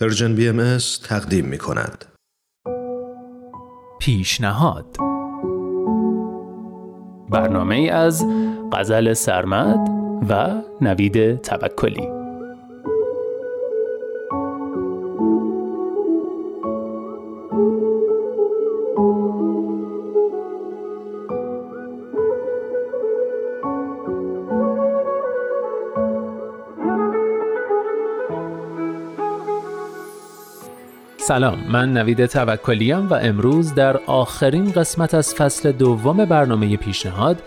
پرژن بی ام تقدیم می کند. پیشنهاد برنامه از غزل سرمد و نوید توکلی سلام من نوید توکلیم و امروز در آخرین قسمت از فصل دوم برنامه پیشنهاد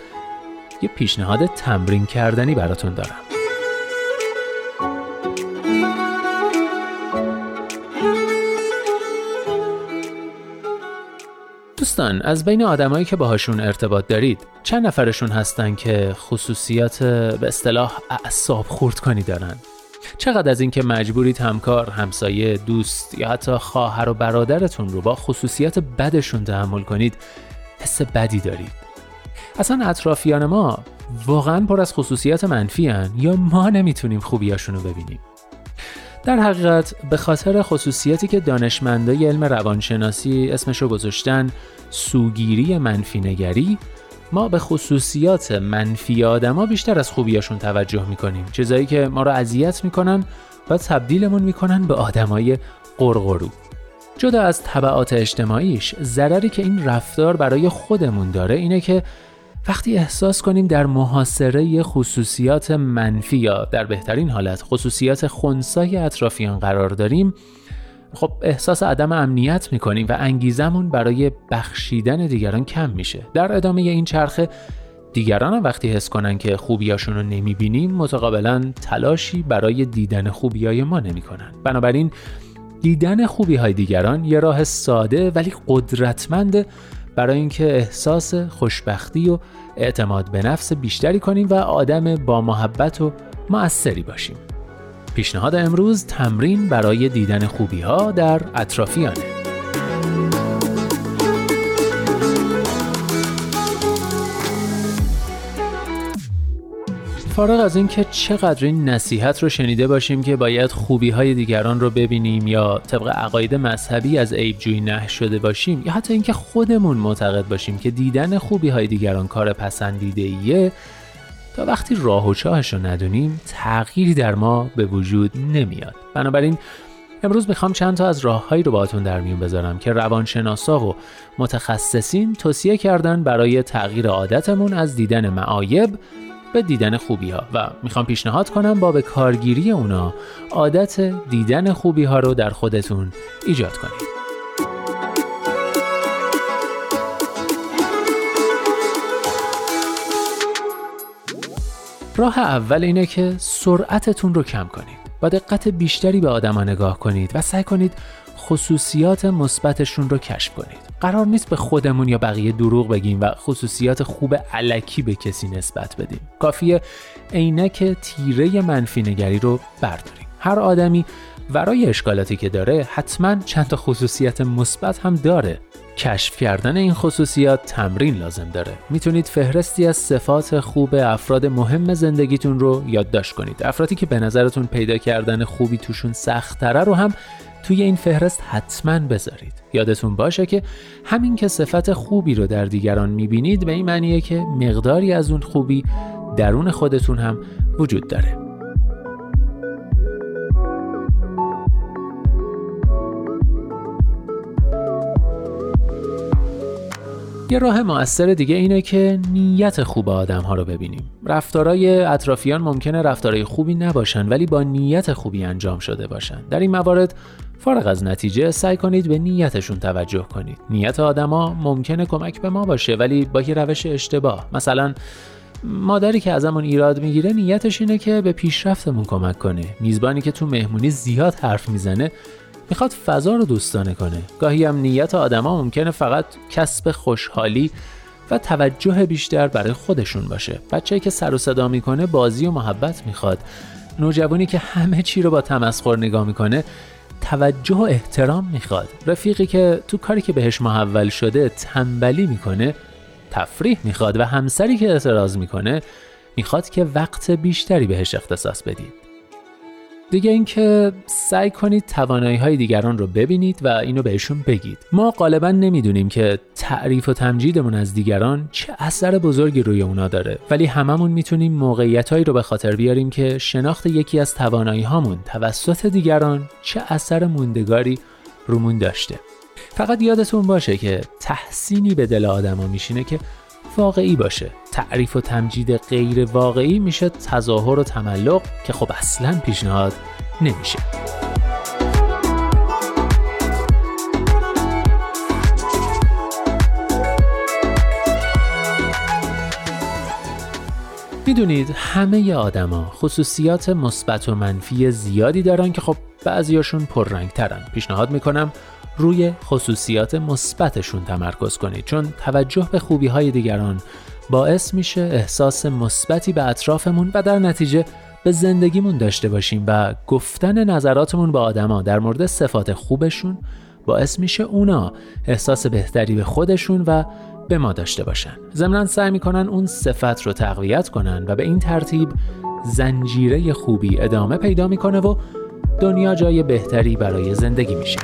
یه پیشنهاد تمرین کردنی براتون دارم. دوستان از بین آدمایی که باهاشون ارتباط دارید چند نفرشون هستن که خصوصیات به اصطلاح اعصاب خورد کنی دارن؟ چقدر از اینکه مجبورید همکار، همسایه، دوست یا حتی خواهر و برادرتون رو با خصوصیات بدشون تحمل کنید حس بدی دارید. اصلا اطرافیان ما واقعا پر از خصوصیات منفی هن یا ما نمی‌تونیم خوبیاشون رو ببینیم؟ در حقیقت به خاطر خصوصیاتی که دانشمندای علم روانشناسی اسمشو گذاشتن سوگیری منفی نگری ما به خصوصیات منفی آدما بیشتر از خوبیاشون توجه می‌کنیم. چیزایی که ما رو اذیت می‌کنن و تبدیلمون می‌کنن به آدمای قرقرو. جدا از طبعات اجتماعیش ضرری که این رفتار برای خودمون داره اینه که وقتی احساس کنیم در محاصره خصوصیات منفی یا در بهترین حالت خصوصیات خونسای اطرافیان قرار داریم خب احساس عدم امنیت می‌کنیم و انگیزمون برای بخشیدن دیگران کم میشه. در ادامه این چرخه دیگران هم وقتی حس کنن که خوبیاشون رو نمی‌بینیم متقابلا تلاشی برای دیدن خوبیای ما نمی‌کنن. بنابراین دیدن خوبی های دیگران یه راه ساده ولی قدرتمند برای اینکه احساس خوشبختی و اعتماد به نفس بیشتری کنیم و آدم با محبت و موثری باشیم. پیشنهاد امروز تمرین برای دیدن خوبی ها در اطرافیانه. فارغ از اینکه چقدر این نصیحت رو شنیده باشیم که باید خوبی های دیگران رو ببینیم یا طبق عقاید مذهبی از عیب جوی نه شده باشیم یا حتی اینکه خودمون معتقد باشیم که دیدن خوبی های دیگران کار پسندیده ایه تا وقتی راه و چاهش رو ندونیم تغییری در ما به وجود نمیاد. بنابراین امروز می‌خوام چند تا از راههایی رو باهاتون در میون بذارم که روانشناسا و متخصصین توصیه کردن برای تغییر عادتمون از دیدن معایب به دیدن خوبی ها و می‌خوام پیشنهاد کنم با به کارگیری اونا عادت دیدن خوبی ها رو در خودتون ایجاد کنید. راه اول اینه که سرعتتون رو کم کنید با دقت بیشتری به آدما نگاه کنید و سعی کنید خصوصیات مثبتشون رو کشف کنید. قرار نیست به خودمون یا بقیه دروغ بگیم و خصوصیات خوب علکی به کسی نسبت بدیم. کافیه عینک تیره منفی نگری رو برداریم. هر آدمی ورای اشکالاتی که داره حتما چند تا خصوصیت مثبت هم داره. کشف کردن این خصوصیات تمرین لازم داره. می‌تونید فهرستی از صفات خوب افراد مهم زندگیتون رو یادداشت کنید. افرادی که به نظرتون پیدا کردن خوبی توشون سختتره رو هم توی این فهرست حتما بذارید. یادتون باشه که همین که صفت خوبی رو در دیگران می‌بینید به این معنیه که مقداری از اون خوبی درون خودتون هم وجود داره. یه راه موثر دیگه اینه که نیت خوب آدم ها رو ببینیم. رفتارای اطرافیان ممکنه رفتارای خوبی نباشن ولی با نیت خوبی انجام شده باشن. در این موارد فارغ از نتیجه سعی کنید به نیتشون توجه کنید. نیت آدما ممکنه کمک به ما باشه ولی با یه روش اشتباه. مثلا مادری که ازمون ایراد می‌گیره نیتش اینه که به پیشرفتمون کمک کنه. میزبانی که تو مهمونی زیاد حرف می‌زنه می‌خواد فضا رو دوستانه کنه. گاهی هم نیت آدما ممکنه فقط کسب خوشحالی و توجه بیشتر برای خودشون باشه. بچه‌ای که سر و صدا می‌کنه بازی و محبت می‌خواد. نوجوانی که همه چی رو با تمسخر نگاه می‌کنه توجه و احترام می‌خواد. رفیقی که تو کاری که بهش محول شده تنبلی می‌کنه تفریح می‌خواد و همسری که اعتراض می‌کنه می‌خواد که وقت بیشتری بهش اختصاص بدید. دیگه اینکه سعی کنید توانایی های دیگران رو ببینید و اینو بهشون بگید. ما غالبا نمی‌دونیم که تعریف و تمجیدمون از دیگران چه اثر بزرگی روی اونا داره. ولی هممون می‌تونیم موقعیتهایی رو به خاطر بیاریم که شناخت یکی از توانایی هامون توسط دیگران چه اثر موندگاری رومون داشته. فقط یادتون باشه که تحسینی به دل آدما میشینه که واقعی باشه. تعریف و تمجید غیر واقعی میشه تظاهر و تملق که خب اصلا پیشنهاد نمیشه. می‌دونید همه آدما خصوصیات مثبت و منفی زیادی دارن که خب بعضیاشون پررنگترن. پیشنهاد می‌کنم روی خصوصیات مثبتشون تمرکز کنید چون توجه به خوبی های دیگران باعث میشه احساس مثبتی به اطرافمون و در نتیجه به زندگیمون داشته باشیم و گفتن نظراتمون به آدما در مورد صفات خوبشون باعث میشه اونا احساس بهتری به خودشون و به ما داشته باشن. ضمنا سعی می‌کنن اون صفت رو تقویت کنن و به این ترتیب زنجیره خوبی ادامه پیدا می‌کنه و دنیا جای بهتری برای زندگی میشه.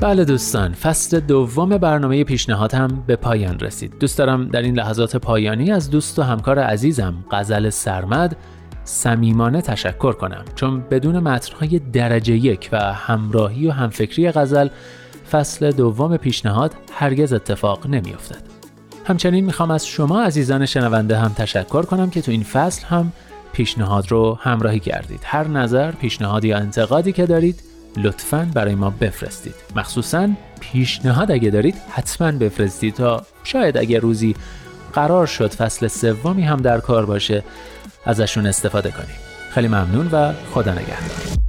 بله دوستان فصل دوم برنامه پیشنهاد هم به پایان رسید. دوست دارم در این لحظات پایانی از دوست و همکار عزیزم غزل سرمد صمیمانه تشکر کنم. چون بدون متنهای درجه یک و همراهی و همفکری غزل فصل دوم پیشنهاد هرگز اتفاق نمیافتد. همچنین می‌خوام از شما عزیزان شنونده هم تشکر کنم که تو این فصل هم پیشنهاد رو همراهی کردید. هر نظر پیشنهاد یا انتقادی که دارید لطفا برای ما بفرستید. مخصوصا پیشنهاد اگه دارید حتما بفرستید تا شاید اگه روزی قرار شد فصل سومی هم در کار باشه ازشون استفاده کنیم. خیلی ممنون و خدا نگهدار.